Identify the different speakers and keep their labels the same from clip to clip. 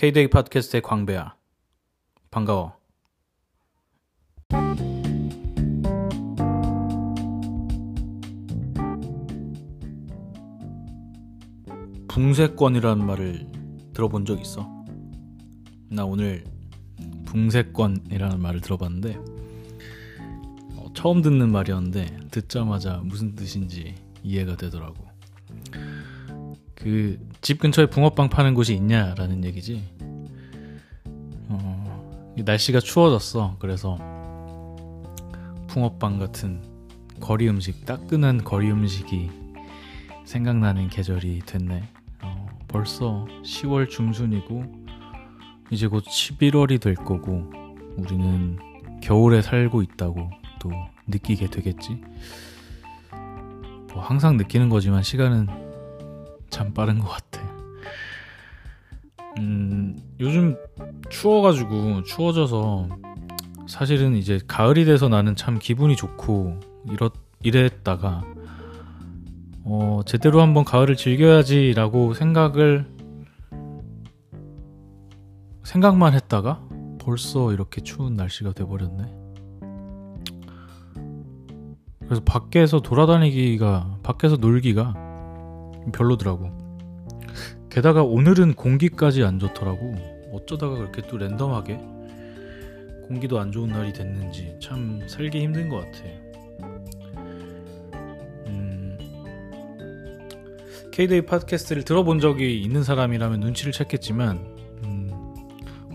Speaker 1: K-데이 팟캐스트의 광배야. 반가워. 붕세권이라는 말을 들어본 적 있어? 나 오늘 붕세권이라는 말을 들어봤는데 어, 처음 듣는 말이었는데 듣자마자 무슨 뜻인지 이해가 되더라고. 그 집 근처에 붕어빵 파는 곳이 있냐라는 얘기지. 어, 날씨가 추워졌어. 그래서 붕어빵 같은 거리 음식, 따끈한 거리 음식이 생각나는 계절이 됐네. 어, 벌써 10월 중순이고 이제 곧 11월이 될 거고 우리는 겨울에 살고 있다고 또 느끼게 되겠지. 뭐 항상 느끼는 거지만 시간은 참 빠른 것 같아. 음, 요즘 추워가지고 추워져서 사실은 이제 가을이 돼서 나는 참 기분이 좋고 이렇 이랬다가 어, 제대로 한번 가을을 즐겨야지라고 생각을 생각만 했다가 벌써 이렇게 추운 날씨가 돼버렸네. 그래서 밖에서 돌아다니기가 밖에서 놀기가 별로더라고. 게다가 오늘은 공기까지 안 좋더라고. 어쩌다가 그렇게 또 랜덤하게 공기도 안 좋은 날이 됐는지 참 살기 힘든 것 같아. 음, K-데이 팟캐스트를 들어본 적이 있는 사람이라면 눈치를 챘겠지만 음,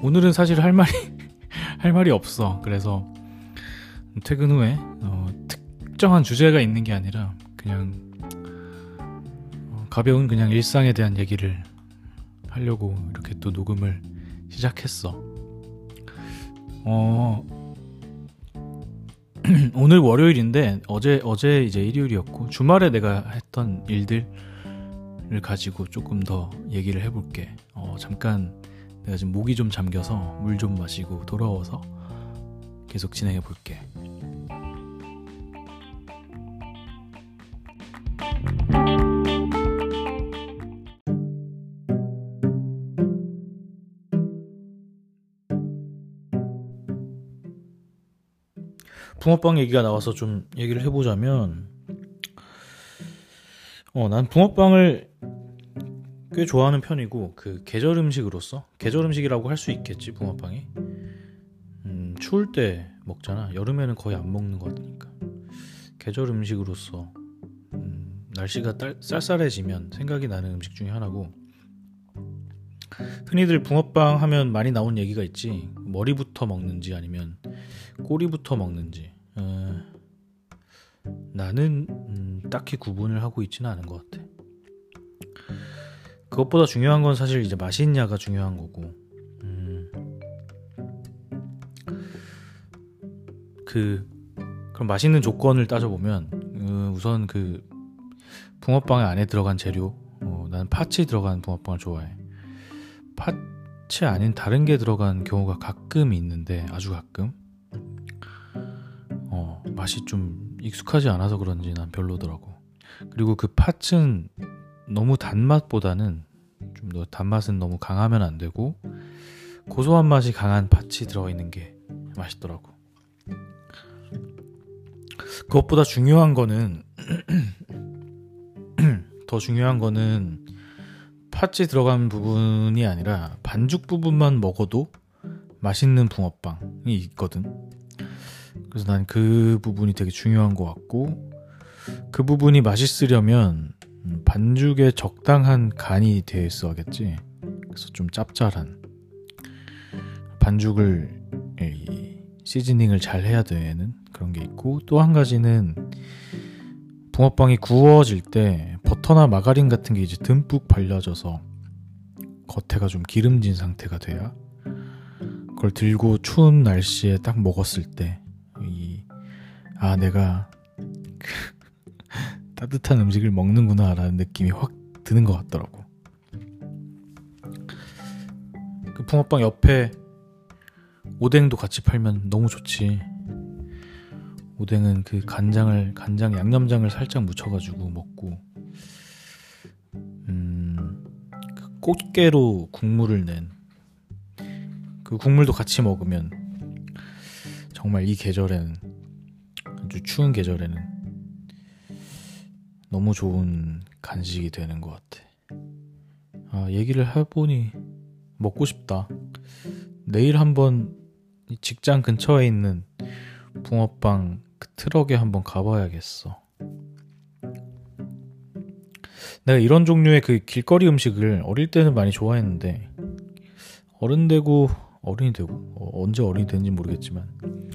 Speaker 1: 오늘은 사실 할 말이 할 말이 없어. 그래서 퇴근 후에 어, 특정한 주제가 있는 게 아니라 그냥 어, 가벼운 그냥 일상에 대한 얘기를 하려고 이렇게 또 녹음을 시작했어. 어, 오늘 월요일인데 어제 어제 이제 일요일이었고 주말에 내가 했던 일들을 가지고 조금 더 얘기를 해볼게. 어, 잠깐 내가 지금 목이 좀 잠겨서 물 좀 마시고 돌아와서 계속 진행해 볼게. 붕어빵 얘기가 나와서 좀 얘기를 해보자면, 어, 난 붕어빵을 꽤 좋아하는 편이고, 그 계절 음식으로서, 계절 음식이라고 할 수 있겠지, 붕어빵이. 음, 추울 때 먹잖아. 여름에는 거의 안 먹는 거 같으니까. 계절 음식으로서, 음, 날씨가 딸, 쌀쌀해지면 생각이 나는 음식 중에 하나고, 흔히들 붕어빵 하면 많이 나온 얘기가 있지. 머리부터 먹는지 아니면 꼬리부터 먹는지. 어, 나는 음, 딱히 구분을 하고 있지는 않은 것 같아. 그것보다 중요한 건 사실 이제 맛있냐가 중요한 거고. 음, 그 그럼 맛있는 조건을 따져보면 음, 우선 그 붕어빵 안에 들어간 재료. 어, 나는 파치 들어간 붕어빵을 좋아해. 파츠 아닌 다른 게 들어간 경우가 가끔 있는데 아주 가끔 어 맛이 좀 익숙하지 않아서 그런지 난 별로더라고 그리고 그 파츠는 너무 단맛보다는 좀 더 단맛은 너무 강하면 안 되고 고소한 맛이 강한 파츠 들어있는 게 맛있더라고 그것보다 중요한 거는 더 중요한 거는 팥이 들어간 부분이 아니라 반죽 부분만 먹어도 맛있는 붕어빵이 있거든. 그래서 난 그 부분이 되게 중요한 것 같고 그 부분이 맛있으려면 반죽에 적당한 간이 되어 있어야겠지. 그래서 좀 짭짤한 반죽을 시즈닝을 잘 해야 되는 그런 게 있고 또 한 가지는 붕어빵이 구워질 때 버터나 마가린 같은 게 이제 듬뿍 발려져서 겉에가 좀 기름진 상태가 돼야 그걸 들고 추운 날씨에 딱 먹었을 때이 아 내가 따뜻한 음식을 먹는구나라는 느낌이 확 드는 것 같더라고. 그 붕어빵 옆에 오뎅도 같이 팔면 너무 좋지. 오뎅은 그 간장을 간장 양념장을 살짝 묻혀가지고 먹고 음, 그 꽃게로 국물을 낸 그 국물도 같이 먹으면 정말 이 계절에는 아주 추운 계절에는 너무 좋은 간식이 되는 것 같아. 아, 얘기를 해보니 먹고 싶다. 내일 한번 직장 근처에 있는 붕어빵 그 트럭에 한번 가봐야겠어. 내가 이런 종류의 그 길거리 음식을 어릴 때는 많이 좋아했는데 어른 되고 어른이 되고 어, 언제 어른이 되는지 모르겠지만 그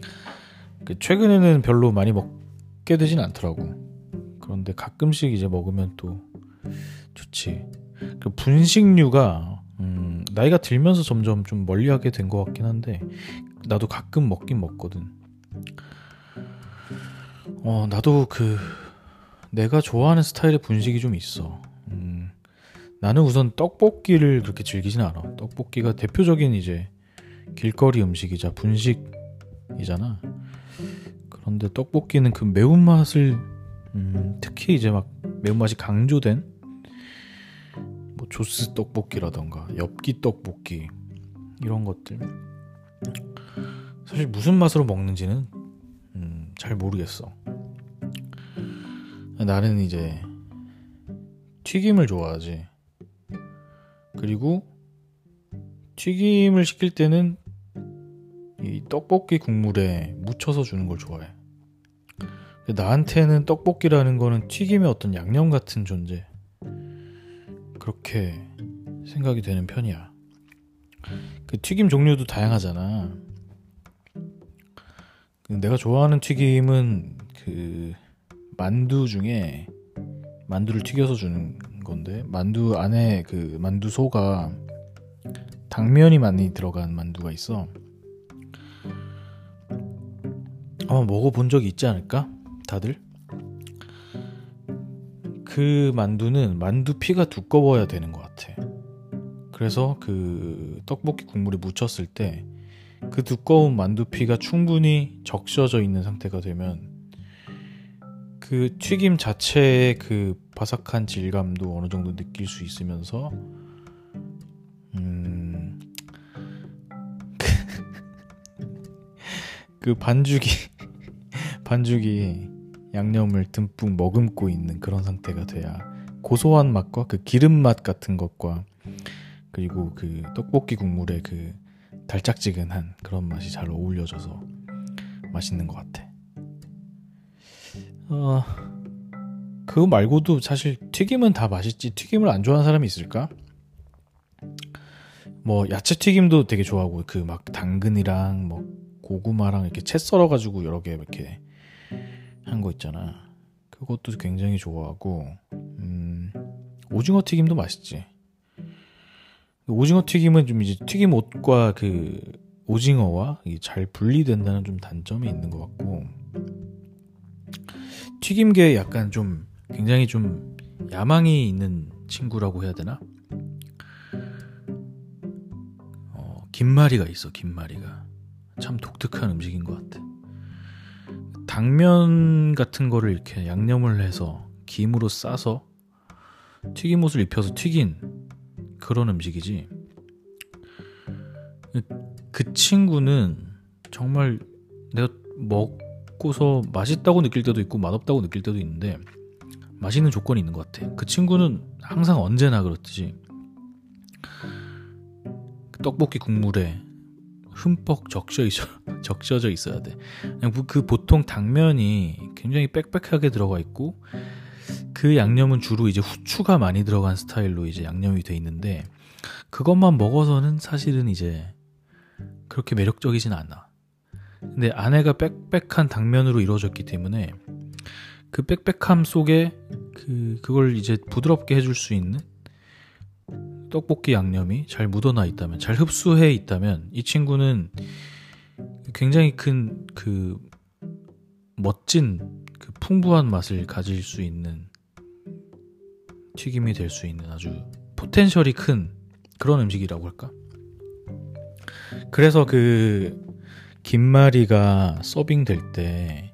Speaker 1: 최근에는 별로 많이 먹게 되진 않더라고. 그런데 가끔씩 이제 먹으면 또 좋지. 그 분식류가 음, 나이가 들면서 점점 좀 멀리하게 된 것 같긴 한데 나도 가끔 먹긴 먹거든. 어 나도 그 내가 좋아하는 스타일의 분식이 좀 있어. 음, 나는 우선 떡볶이를 그렇게 즐기진 않아. 떡볶이가 대표적인 이제 길거리 음식이자 분식이잖아. 그런데 떡볶이는 그 매운맛을 음, 특히 이제 막 매운맛이 강조된 뭐 조스 떡볶이라던가 엽기 떡볶이 이런 것들 사실 무슨 맛으로 먹는지는 음, 잘 모르겠어. 나는 이제 튀김을 좋아하지. 그리고 튀김을 시킬 때는 이 떡볶이 국물에 묻혀서 주는 걸 좋아해. 나한테는 떡볶이라는 거는 튀김의 어떤 양념 같은 존재. 그렇게 생각이 되는 편이야. 그 튀김 종류도 다양하잖아. 내가 좋아하는 튀김은 그 만두 중에 만두를 튀겨서 주는 건데 만두 안에 그 만두 소가 당면이 많이 들어간 만두가 있어. 아마 먹어본 적이 있지 않을까? 다들? 그 만두는 만두 피가 두꺼워야 되는 것 같아. 그래서 그 떡볶이 국물에 묻혔을 때 그 두꺼운 만두 피가 충분히 적셔져 있는 상태가 되면 그 튀김 자체의 그 바삭한 질감도 어느 정도 느낄 수 있으면서 음... 그 반죽이 반죽이 양념을 듬뿍 머금고 있는 그런 상태가 돼야 고소한 맛과 그 기름 맛 같은 것과 그리고 그 떡볶이 국물의 그 달짝지근한 그런 맛이 잘 어울려져서 맛있는 것 같아. 어, 그거 말고도 사실 튀김은 다 맛있지. 튀김을 안 좋아하는 사람이 있을까? 뭐 야채 튀김도 되게 좋아하고 그 막 당근이랑 뭐 고구마랑 이렇게 채 썰어가지고 여러 개 이렇게 한 거 있잖아. 그것도 굉장히 좋아하고 음, 오징어 튀김도 맛있지. 오징어 튀김은 좀 이제 튀김 옷과 그 오징어와 잘 분리된다는 좀 단점이 있는 것 같고 튀김계에 약간 좀 굉장히 좀 야망이 있는 친구라고 해야 되나? 어, 김말이가 있어, 김말이가. 참 독특한 음식인 것 같아. 당면 같은 거를 이렇게 양념을 해서 김으로 싸서 튀김옷을 입혀서 튀긴 그런 음식이지. 그 친구는 정말 내가 먹 먹고서 맛있다고 느낄 때도 있고 맛없다고 느낄 때도 있는데 맛있는 조건이 있는 것 같아. 그 친구는 항상 언제나 그렇듯이 떡볶이 국물에 흠뻑 적셔 있어, 적셔져 있어야 돼. 그냥 그 보통 당면이 굉장히 빽빽하게 들어가 있고 그 양념은 주로 이제 후추가 많이 들어간 스타일로 이제 양념이 돼 있는데 그것만 먹어서는 사실은 이제 그렇게 매력적이진 않아. 근데 안에가 빽빽한 당면으로 이루어졌기 때문에 그 빽빽함 속에 그 그걸 이제 부드럽게 해줄 수 있는 떡볶이 양념이 잘 묻어나 있다면 잘 흡수해 있다면 이 친구는 굉장히 큰 그 멋진 그 풍부한 맛을 가질 수 있는 튀김이 될 수 있는 아주 포텐셜이 큰 그런 음식이라고 할까? 그래서 그 김말이가 서빙 될 때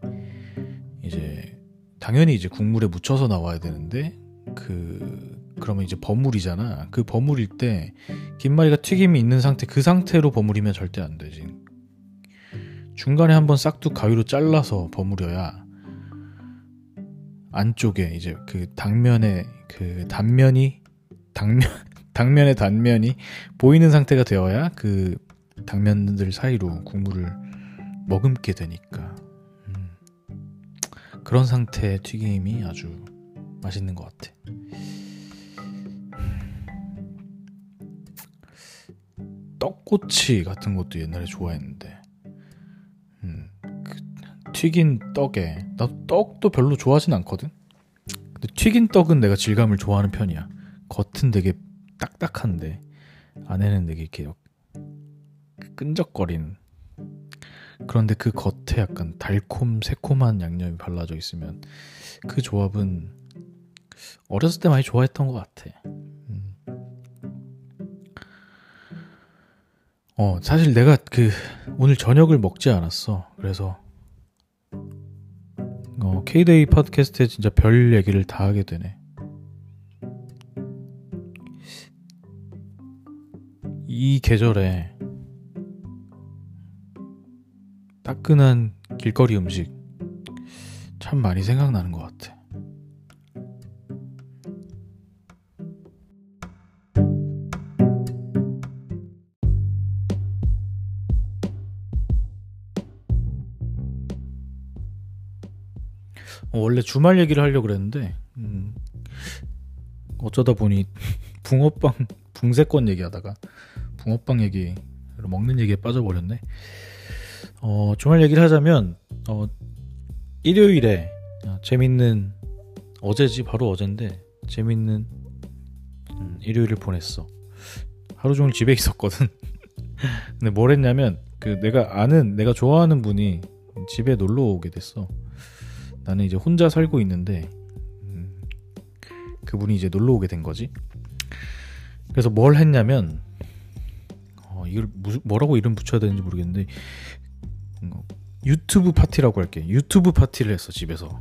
Speaker 1: 이제 당연히 이제 국물에 묻혀서 나와야 되는데 그 그러면 이제 버무리잖아. 그 버무릴 때 김말이가 튀김이 있는 상태 그 상태로 버무리면 절대 안 되지. 중간에 한번 싹둑 가위로 잘라서 버무려야 안쪽에 이제 그 당면에 그 단면이 당면 당면의 단면이 보이는 상태가 되어야 그 당면들 사이로 국물을 머금게 되니까 음. 그런 상태의 튀김이 아주 맛있는 것 같아. 떡꼬치 같은 것도 옛날에 좋아했는데 음, 그 튀긴 떡에 나도 떡도 별로 좋아하진 않거든. 근데 튀긴 떡은 내가 질감을 좋아하는 편이야. 겉은 되게 딱딱한데 안에는 되게 이렇게 끈적거린 그런데 그 겉에 약간 달콤 새콤한 양념이 발라져 있으면 그 조합은 어렸을 때 많이 좋아했던 것 같아. 어 사실 내가 그 오늘 저녁을 먹지 않았어. 그래서 어, K-데이 팟캐스트에 진짜 별 얘기를 다 하게 되네. 이 계절에 따끈한 길거리 음식 참 많이 생각나는 것 같아. 원래 주말 얘기를 하려고 그랬는데 음, 어쩌다 보니 붕어빵 붕세권 얘기하다가 붕어빵 얘기 먹는 얘기에 빠져버렸네. 어, 주말 얘기를 하자면 어, 일요일에 재밌는 어제지 바로 어젠데 재밌는 음, 일요일을 보냈어. 하루 종일 집에 있었거든. 근데 뭘 했냐면 그 내가 아는 내가 좋아하는 분이 집에 놀러 오게 됐어. 나는 이제 혼자 살고 있는데 음, 그분이 이제 놀러 오게 된 거지. 그래서 뭘 했냐면 어, 이걸 무슨 뭐라고 이름 붙여야 되는지 모르겠는데 어, 유튜브 파티라고 할게. 유튜브 파티를 했어 집에서.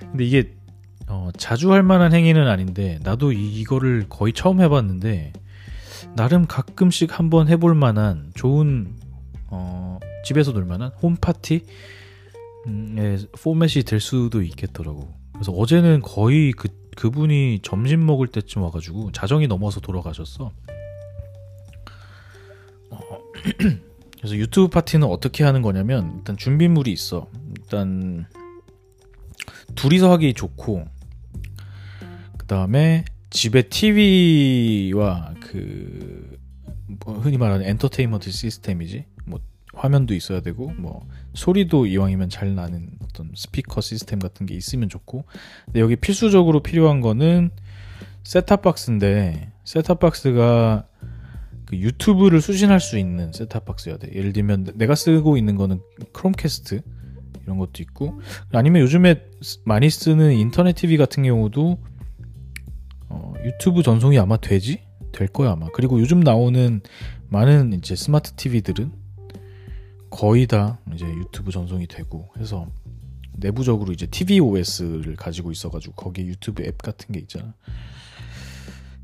Speaker 1: 근데 이게 어, 자주 할 만한 행위는 아닌데 나도 이, 이거를 거의 처음 해봤는데 나름 가끔씩 한번 해볼 만한 좋은 어, 집에서 놀 만한 홈 파티 의 포맷이 될 수도 있겠더라고. 그래서 어제는 거의 그 그분이 점심 먹을 때쯤 와가지고 자정이 넘어서 돌아가셨어. 어, 그래서 유튜브 파티는 어떻게 하는 거냐면 일단 준비물이 있어. 일단 둘이서 하기 좋고 그 다음에 집에 TV와 그 뭐 흔히 말하는 엔터테인먼트 시스템이지. 뭐 화면도 있어야 되고 뭐 소리도 이왕이면 잘 나는 어떤 스피커 시스템 같은 게 있으면 좋고. 근데 여기 필수적으로 필요한 거는 셋탑 박스인데 셋탑 박스가 그 유튜브를 수신할 수 있는 셋탑 박스여야 돼. 예를 들면 내가 쓰고 있는 거는 크롬캐스트 이런 것도 있고 아니면 요즘에 많이 쓰는 인터넷 TV 같은 경우도 어, 유튜브 전송이 아마 되지? 될 거야 아마. 그리고 요즘 나오는 많은 이제 스마트 TV들은 거의 다 이제 유튜브 전송이 되고 해서 내부적으로 이제 tvOS를 가지고 있어가지고 거기에 유튜브 앱 같은 게 있잖아.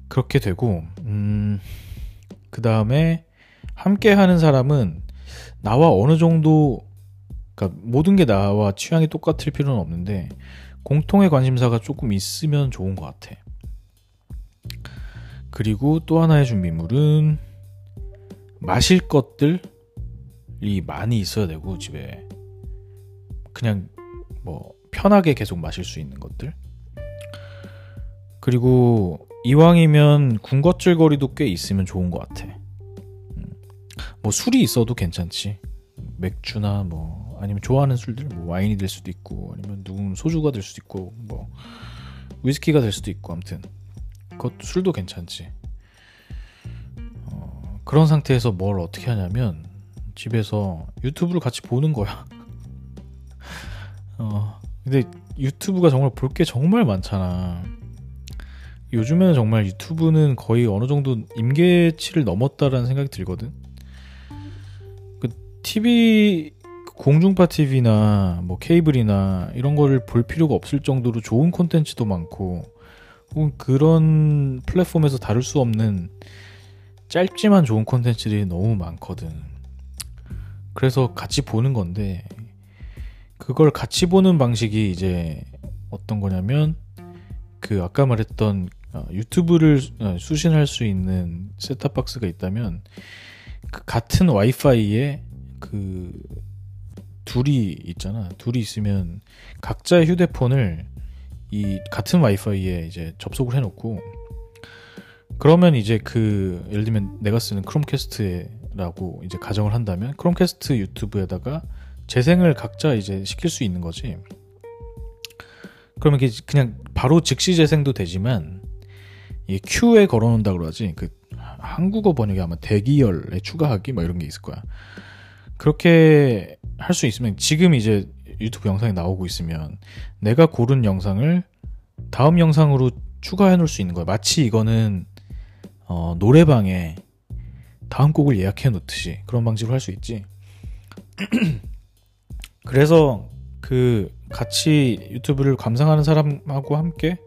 Speaker 1: 그렇게 되고, 음, 그 다음에 함께 하는 사람은 나와 어느 정도, 그니까 모든 게 나와 취향이 똑같을 필요는 없는데, 공통의 관심사가 조금 있으면 좋은 것 같아. 그리고 또 하나의 준비물은 마실 것들, 이 많이 있어야 되고 집에 그냥 뭐 편하게 계속 마실 수 있는 것들 그리고 이왕이면 군것질 거리도 꽤 있으면 좋은 것 같아. 음. 뭐 술이 있어도 괜찮지. 맥주나 뭐 아니면 좋아하는 술들 뭐 와인이 될 수도 있고 아니면 누군 소주가 될 수도 있고 뭐 위스키가 될 수도 있고 아무튼 그것 술도 괜찮지. 어, 그런 상태에서 뭘 어떻게 하냐면 집에서 유튜브를 같이 보는 거야. 어, 근데 유튜브가 정말 볼 게 정말 많잖아. 요즘에는 정말 유튜브는 거의 어느 정도 임계치를 넘었다라는 생각이 들거든. 그 TV 공중파 TV나 뭐 케이블이나 이런 거를 볼 필요가 없을 정도로 좋은 콘텐츠도 많고 그런 플랫폼에서 다룰 수 없는 짧지만 좋은 콘텐츠들이 너무 많거든. 그래서 같이 보는 건데 그걸 같이 보는 방식이 이제 어떤 거냐면 그 아까 말했던 어, 유튜브를 어, 수신할 수 있는 셋탑 박스가 있다면 그 같은 와이파이에 그 둘이 있잖아. 둘이 있으면 각자의 휴대폰을 이 같은 와이파이에 이제 접속을 해놓고 그러면 이제 그 예를 들면 내가 쓰는 크롬캐스트 라고 이제 가정을 한다면 크롬캐스트 유튜브에다가 재생을 각자 이제 시킬 수 있는 거지. 그러면 이게 그냥 바로 즉시 재생도 되지만 이 큐에 걸어놓는다 그러지. 그 한국어 번역이 아마 대기열에 추가하기 뭐 이런 게 있을 거야. 그렇게 할 수 있으면 지금 이제 유튜브 영상이 나오고 있으면 내가 고른 영상을 다음 영상으로 추가해 놓을 수 있는 거야. 마치 이거는 어, 노래방에 다음 곡을 예약해 놓듯이 그런 방식으로 할 수 있지. 그래서 그 같이 유튜브를 감상하는 사람하고 함께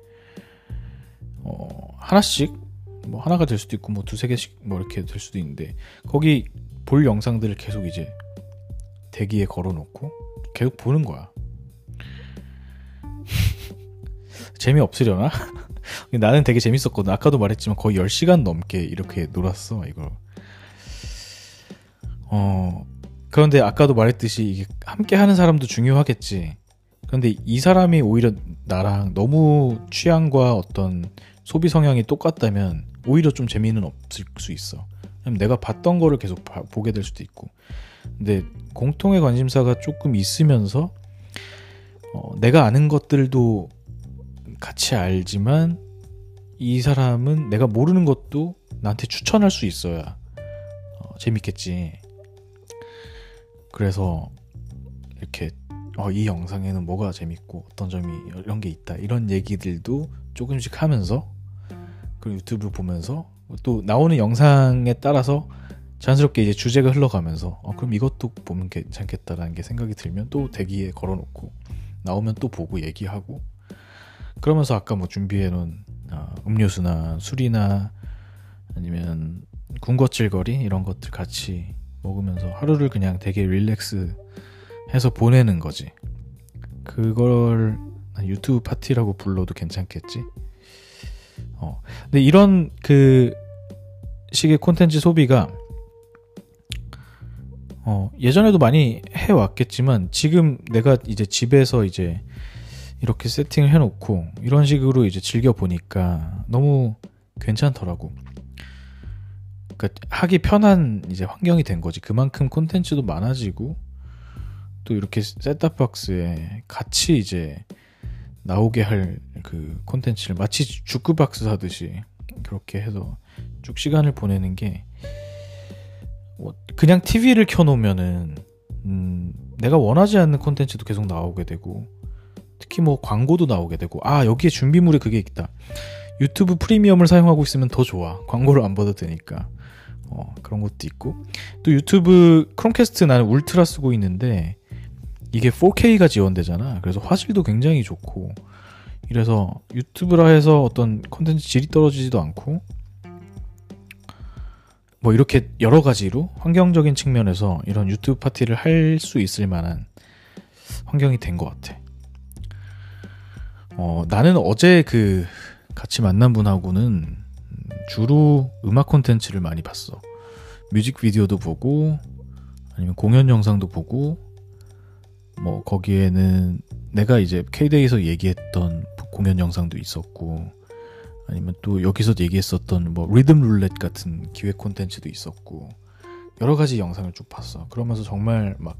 Speaker 1: 어, 하나씩 뭐 하나가 될 수도 있고 뭐 두세 개씩 뭐 이렇게 될 수도 있는데 거기 볼 영상들을 계속 이제 대기에 걸어놓고 계속 보는 거야. 재미없으려나? 나는 되게 재밌었거든. 아까도 말했지만 거의 10시간 넘게 이렇게 놀았어, 이걸. 어, 그런데 아까도 말했듯이 이게 함께 하는 사람도 중요하겠지. 그런데 이 사람이 오히려 나랑 너무 취향과 어떤 소비 성향이 똑같다면 오히려 좀 재미는 없을 수 있어. 내가 봤던 거를 계속 봐, 보게 될 수도 있고. 근데 공통의 관심사가 조금 있으면서 어, 내가 아는 것들도 같이 알지만 이 사람은 내가 모르는 것도 나한테 추천할 수 있어야 어, 재밌겠지. 그래서 이렇게 어, 이 영상에는 뭐가 재밌고 어떤 점이 이런 게 있다 이런 얘기들도 조금씩 하면서 그리고 유튜브 보면서 또 나오는 영상에 따라서 자연스럽게 이제 주제가 흘러가면서 어, 그럼 이것도 보면 괜찮겠다라는 게 생각이 들면 또 대기에 걸어놓고 나오면 또 보고 얘기하고 그러면서 아까 뭐 준비해놓은 어, 음료수나 술이나 아니면 군것질거리 이런 것들 같이 먹으면서 하루를 그냥 되게 릴렉스 해서 보내는 거지. 그걸 유튜브 파티라고 불러도 괜찮겠지? 어. 근데 이런 그 식의 콘텐츠 소비가 어, 예전에도 많이 해왔겠지만 지금 내가 이제 집에서 이제 이렇게 세팅을 해놓고 이런 식으로 이제 즐겨 보니까 너무 괜찮더라고. 그러니까 하기 편한 이제 환경이 된 거지. 그만큼 콘텐츠도 많아지고 또 이렇게 셋탑 박스에 같이 이제 나오게 할 그 콘텐츠를 마치 주크 박스 하듯이 그렇게 해서 쭉 시간을 보내는 게 뭐 그냥 TV를 켜놓으면은 음, 내가 원하지 않는 콘텐츠도 계속 나오게 되고 특히 뭐 광고도 나오게 되고 아 여기에 준비물이 그게 있다. 유튜브 프리미엄을 사용하고 있으면 더 좋아. 광고를 안 받아도 되니까 어, 그런 것도 있고. 또 유튜브 크롬캐스트 나는 울트라 쓰고 있는데 이게 4K가 지원되잖아. 그래서 화질도 굉장히 좋고. 이래서 유튜브라 해서 어떤 콘텐츠 질이 떨어지지도 않고. 뭐 이렇게 여러 가지로 환경적인 측면에서 이런 유튜브 파티를 할 수 있을 만한 환경이 된 것 같아. 어, 나는 어제 그 같이 만난 분하고는 주로 음악 콘텐츠를 많이 봤어. 뮤직비디오도 보고 아니면 공연 영상도 보고 뭐 거기에는 내가 이제 K데이에서 얘기했던 공연 영상도 있었고 아니면 또 여기서 얘기했었던 뭐 리듬 룰렛 같은 기획 콘텐츠도 있었고 여러 가지 영상을 쭉 봤어. 그러면서 정말 막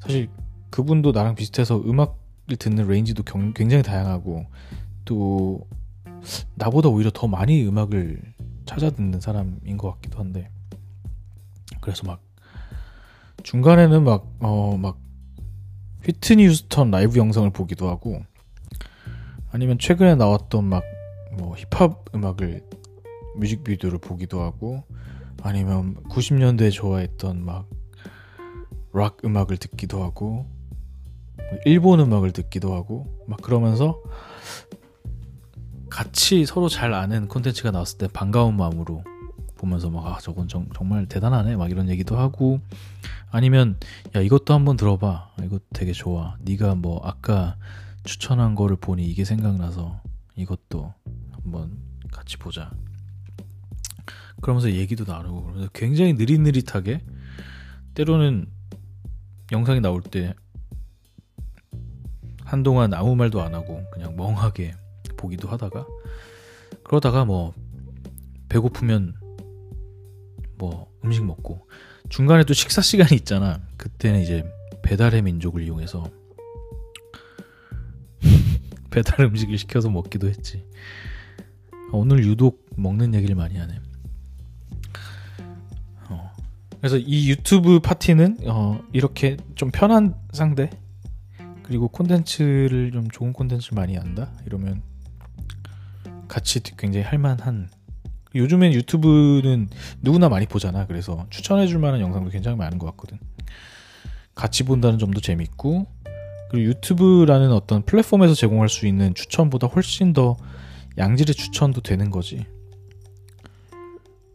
Speaker 1: 사실 그분도 나랑 비슷해서 음악을 듣는 range도 굉장히 다양하고 또 나보다 오히려 더 많이 음악을 찾아 듣는 사람인 것 같기도 한데. 그래서 막 중간에는 막 어 막 휘트니 휴스턴 라이브 영상을 보기도 하고 아니면 최근에 나왔던 막 뭐 힙합 음악을 뮤직비디오를 보기도 하고 아니면 90년대에 좋아했던 막 락 음악을 듣기도 하고 일본 음악을 듣기도 하고 막 그러면서 같이 서로 잘 아는 콘텐츠가 나왔을 때 반가운 마음으로 보면서 막 아, 저건 정, 정말 대단하네 막 이런 얘기도 하고 아니면 야 이것도 한번 들어봐. 이거 되게 좋아. 네가 뭐 아까 추천한 거를 보니 이게 생각나서 이것도 한번 같이 보자. 그러면서 얘기도 나누고 그러면서 굉장히 느릿느릿하게 때로는 영상이 나올 때 한동안 아무 말도 안 하고 그냥 멍하게 보기도 하다가 그러다가 뭐 배고프면 뭐 음식 먹고 중간에 또 식사 시간이 있잖아. 그때는 이제 배달의 민족을 이용해서 배달 음식을 시켜서 먹기도 했지. 오늘 유독 먹는 얘기를 많이 하네. 어. 그래서 이 유튜브 파티는 어, 이렇게 좀 편한 상대 그리고 콘텐츠를 좀 좋은 콘텐츠를 많이 한다 이러면 같이 굉장히 할만한. 요즘엔 유튜브는 누구나 많이 보잖아. 그래서 추천해줄 만한 영상도 굉장히 많은 것 같거든. 같이 본다는 점도 재밌고 그리고 유튜브라는 어떤 플랫폼에서 제공할 수 있는 추천보다 훨씬 더 양질의 추천도 되는 거지.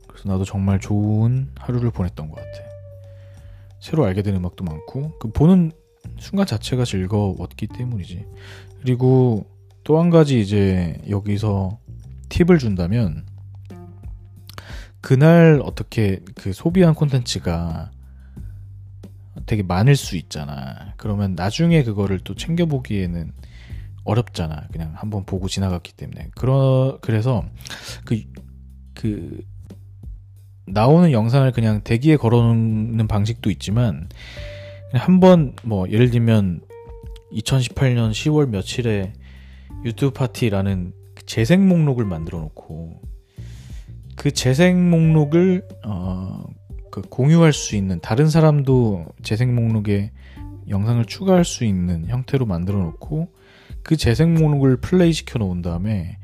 Speaker 1: 그래서 나도 정말 좋은 하루를 보냈던 것 같아. 새로 알게 된 음악도 많고 그 보는 순간 자체가 즐거웠기 때문이지. 그리고 또 한 가지 이제 여기서 팁을 준다면 그날 어떻게 그 소비한 콘텐츠가 되게 많을 수 있잖아. 그러면 나중에 그거를 또 챙겨보기에는 어렵잖아. 그냥 한번 보고 지나갔기 때문에. 그러, 그래서 그, 그, 나오는 영상을 그냥 대기에 걸어놓는 방식도 있지만 한번 뭐 예를 들면 2018년 10월 며칠에 유튜브 파티라는 그 재생 목록을 만들어 놓고 그 재생 목록을 어, 그 공유할 수 있는 다른 사람도 재생 목록에 영상을 추가할 수 있는 형태로 만들어 놓고 그 재생 목록을 플레이 시켜 놓은 다음에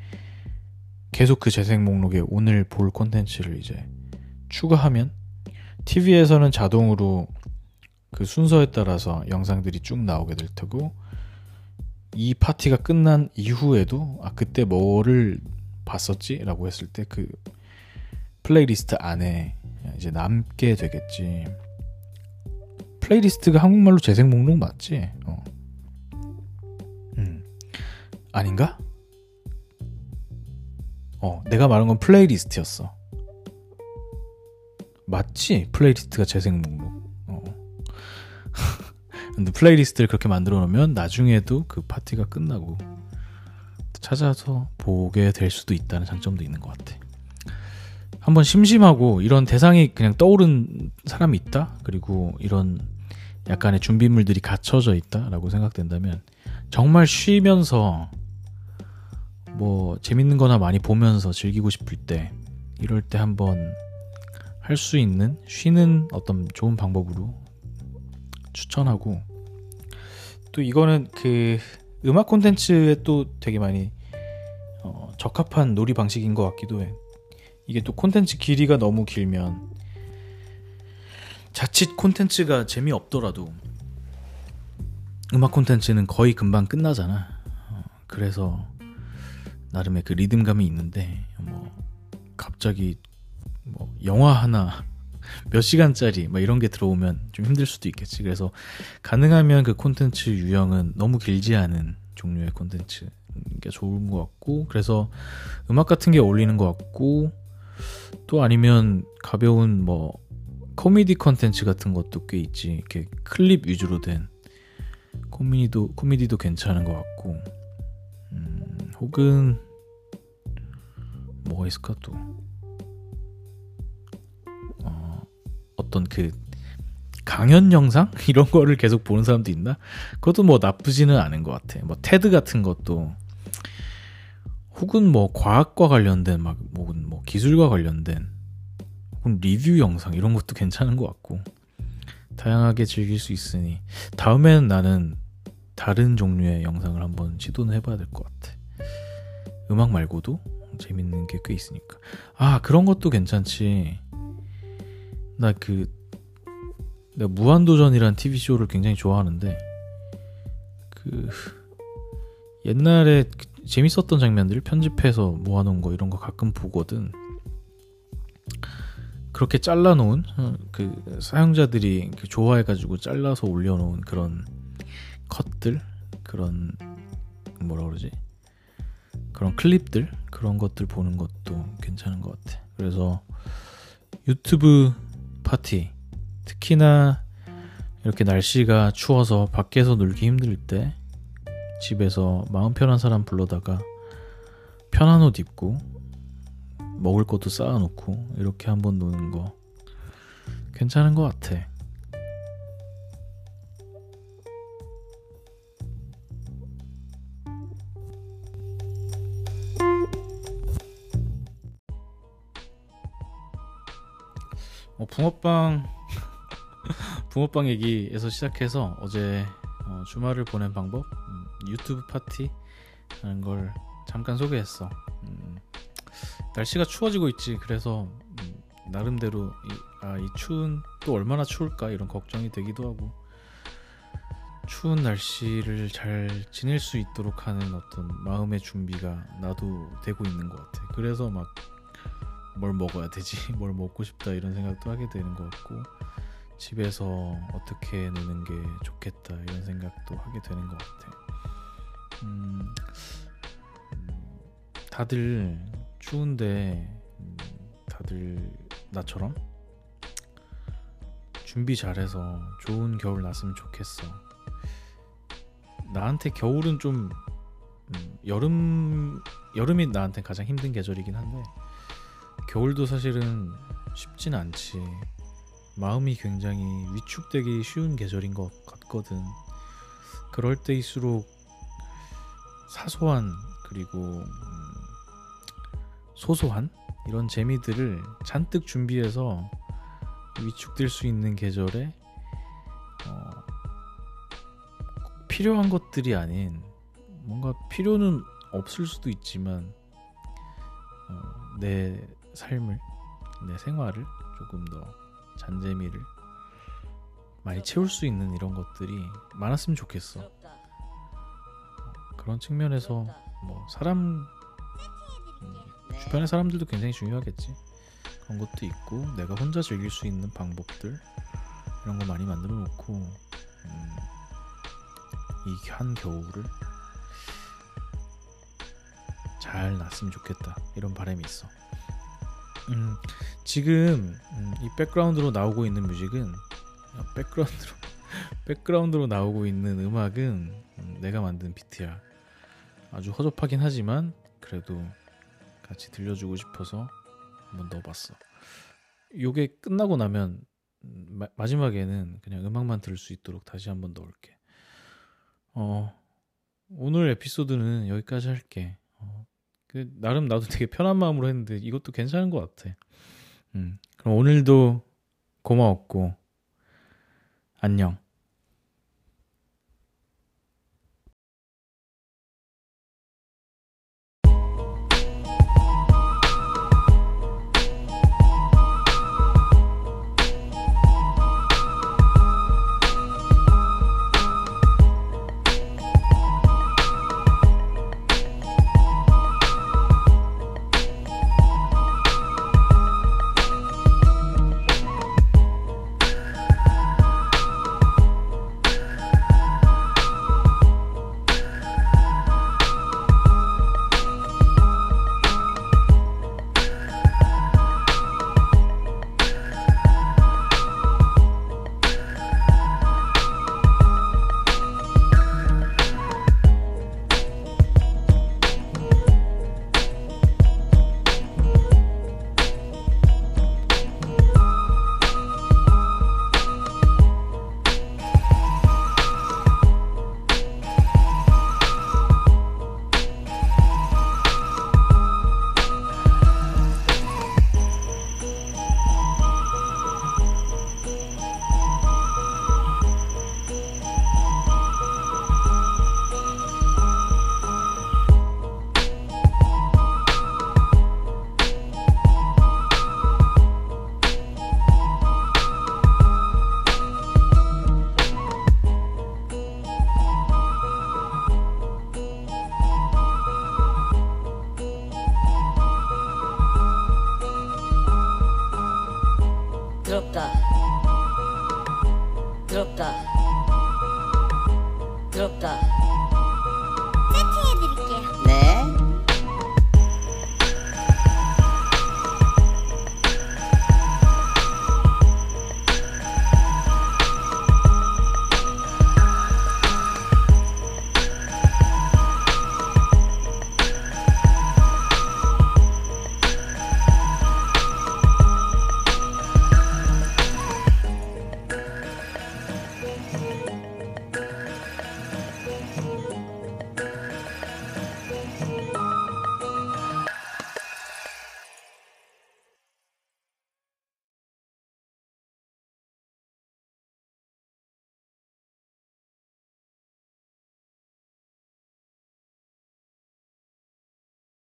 Speaker 1: 계속 그 재생 목록에 오늘 볼 콘텐츠를 이제 추가하면 TV에서는 자동으로 그 순서에 따라서 영상들이 쭉 나오게 될 테고 이 파티가 끝난 이후에도 아 그때 뭐를 봤었지라고 했을 때 그 플레이리스트 안에 이제 남게 되겠지. playlist가 한국말로 재생 목록 맞지? 어. 음. 아닌가? 어, 내가 말한 건 playlist였어. 맞지? playlist가 재생 목록. 근데 playlist를 그렇게 만들어 놓으면 나중에도 그 파티가 끝나고 찾아서 보게 될 수도 있다는 장점도 있는 것 같아. 한번 심심하고 이런 대상이 그냥 떠오른 사람이 있다? 그리고 이런 약간의 준비물들이 갖춰져 있다라고 생각된다면 정말 쉬면서 뭐 재밌는 거나 많이 보면서 즐기고 싶을 때 이럴 때 한번 할 수 있는 쉬는 어떤 좋은 방법으로 추천하고 또 이거는 그 음악 콘텐츠에 또 되게 많이 어, 적합한 놀이 방식인 것 같기도 해. 이게 또 콘텐츠 길이가 너무 길면 자칫 콘텐츠가 재미없더라도 음악 콘텐츠는 거의 금방 끝나잖아. 어, 그래서 나름의 그 리듬감이 있는데 뭐 갑자기 뭐 영화 하나 몇 시간짜리 막 이런 게 들어오면 좀 힘들 수도 있겠지. 그래서 가능하면 그 콘텐츠 유형은 너무 길지 않은 종류의 콘텐츠 게 좋은 것 같고 그래서 음악 같은 게 어울리는 것 같고 또 아니면 가벼운 뭐 코미디 콘텐츠 같은 것도 꽤 있지 이렇게 클립 위주로 된 코미디도 코미디도 괜찮은 것 같고 음, 혹은 뭐가 있을까 또 어떤 그 강연 영상 이런 거를 계속 보는 사람도 있나? 그것도 뭐 나쁘지는 않은 것 같아. 뭐 테드 같은 것도 혹은 뭐 과학과 관련된 막 뭐, 뭐 기술과 관련된 혹은 리뷰 영상 이런 것도 괜찮은 것 같고 다양하게 즐길 수 있으니 다음에는 나는 다른 종류의 영상을 한번 시도는 해봐야 될 것 같아. 음악 말고도 재밌는 게 꽤 있으니까. 아 그런 것도 괜찮지. 나 그 내가 무한도전이란 TV 쇼를 굉장히 좋아하는데 그 옛날에 그 재밌었던 장면들 편집해서 모아놓은 거 이런 거 가끔 보거든. 그렇게 잘라놓은 어, 그 사용자들이 좋아해가지고 잘라서 올려놓은 그런 컷들 그런 뭐라 그러지 그런 클립들 그런 것들 보는 것도 괜찮은 것 같아. 그래서 유튜브 파티 특히나 이렇게 날씨가 추워서 밖에서 놀기 힘들 때 집에서 마음 편한 사람 불러다가 편한 옷 입고 먹을 것도 쌓아놓고 이렇게 한번 노는 거 괜찮은 것 같아. 붕어빵 붕어빵 얘기에서 시작해서 어제 어, 주말을 보낸 방법 음, 유튜브 파티라는 걸 잠깐 소개했어. 음, 날씨가 추워지고 있지. 그래서 음, 나름대로 이, 아, 이 추운 또 얼마나 추울까 이런 걱정이 되기도 하고 추운 날씨를 잘 지낼 수 있도록 하는 어떤 마음의 준비가 나도 되고 있는 것 같아. 그래서 막 뭘 먹어야 되지, 뭘 먹고 싶다 이런 생각도 하게 되는 것 같고 집에서 어떻게 노는 게 좋겠다 이런 생각도 하게 되는 것 같아. 음, 음, 다들 추운데 음, 다들 나처럼 준비 잘해서 좋은 겨울 났으면 좋겠어. 나한테 겨울은 좀 음, 여름 여름이 나한테 가장 힘든 계절이긴 한데 겨울도 사실은 쉽진 않지. 마음이 굉장히 위축되기 쉬운 계절인 것 같거든. 그럴 때일수록 사소한 그리고 음, 소소한 이런 재미들을 잔뜩 준비해서 위축될 수 있는 계절에 어, 필요한 것들이 아닌 뭔가 필요는 없을 수도 있지만 어, 내 삶을 내 생활을 조금 더 잔재미를 많이 채울 수 있는 이런 것들이 많았으면 좋겠어. 그런 측면에서 뭐 사람 음, 주변의 사람들도 굉장히 중요하겠지. 그런 것도 있고 내가 혼자 즐길 수 있는 방법들 이런 거 많이 만들어 놓고 음, 이한 겨울을 잘 났으면 좋겠다 이런 바람이 있어. 음, 지금 음, 이 백그라운드로 나오고 있는 뮤직은 백그라운드로 백그라운드로 나오고 있는 음악은 음, 내가 만든 비트야. 아주 허접하긴 하지만 그래도 같이 들려주고 싶어서 한번 넣어봤어. 요게 끝나고 나면 음, 마, 마지막에는 그냥 음악만 들을 수 있도록 다시 한번 넣을게. 어, 오늘 에피소드는 여기까지 할게. 어, 그 나름 나도 되게 편한 마음으로 했는데 이것도 괜찮은 것 같아. 음, 그럼 오늘도 고마웠고 안녕.
Speaker 2: 부럽다 부럽다 부럽다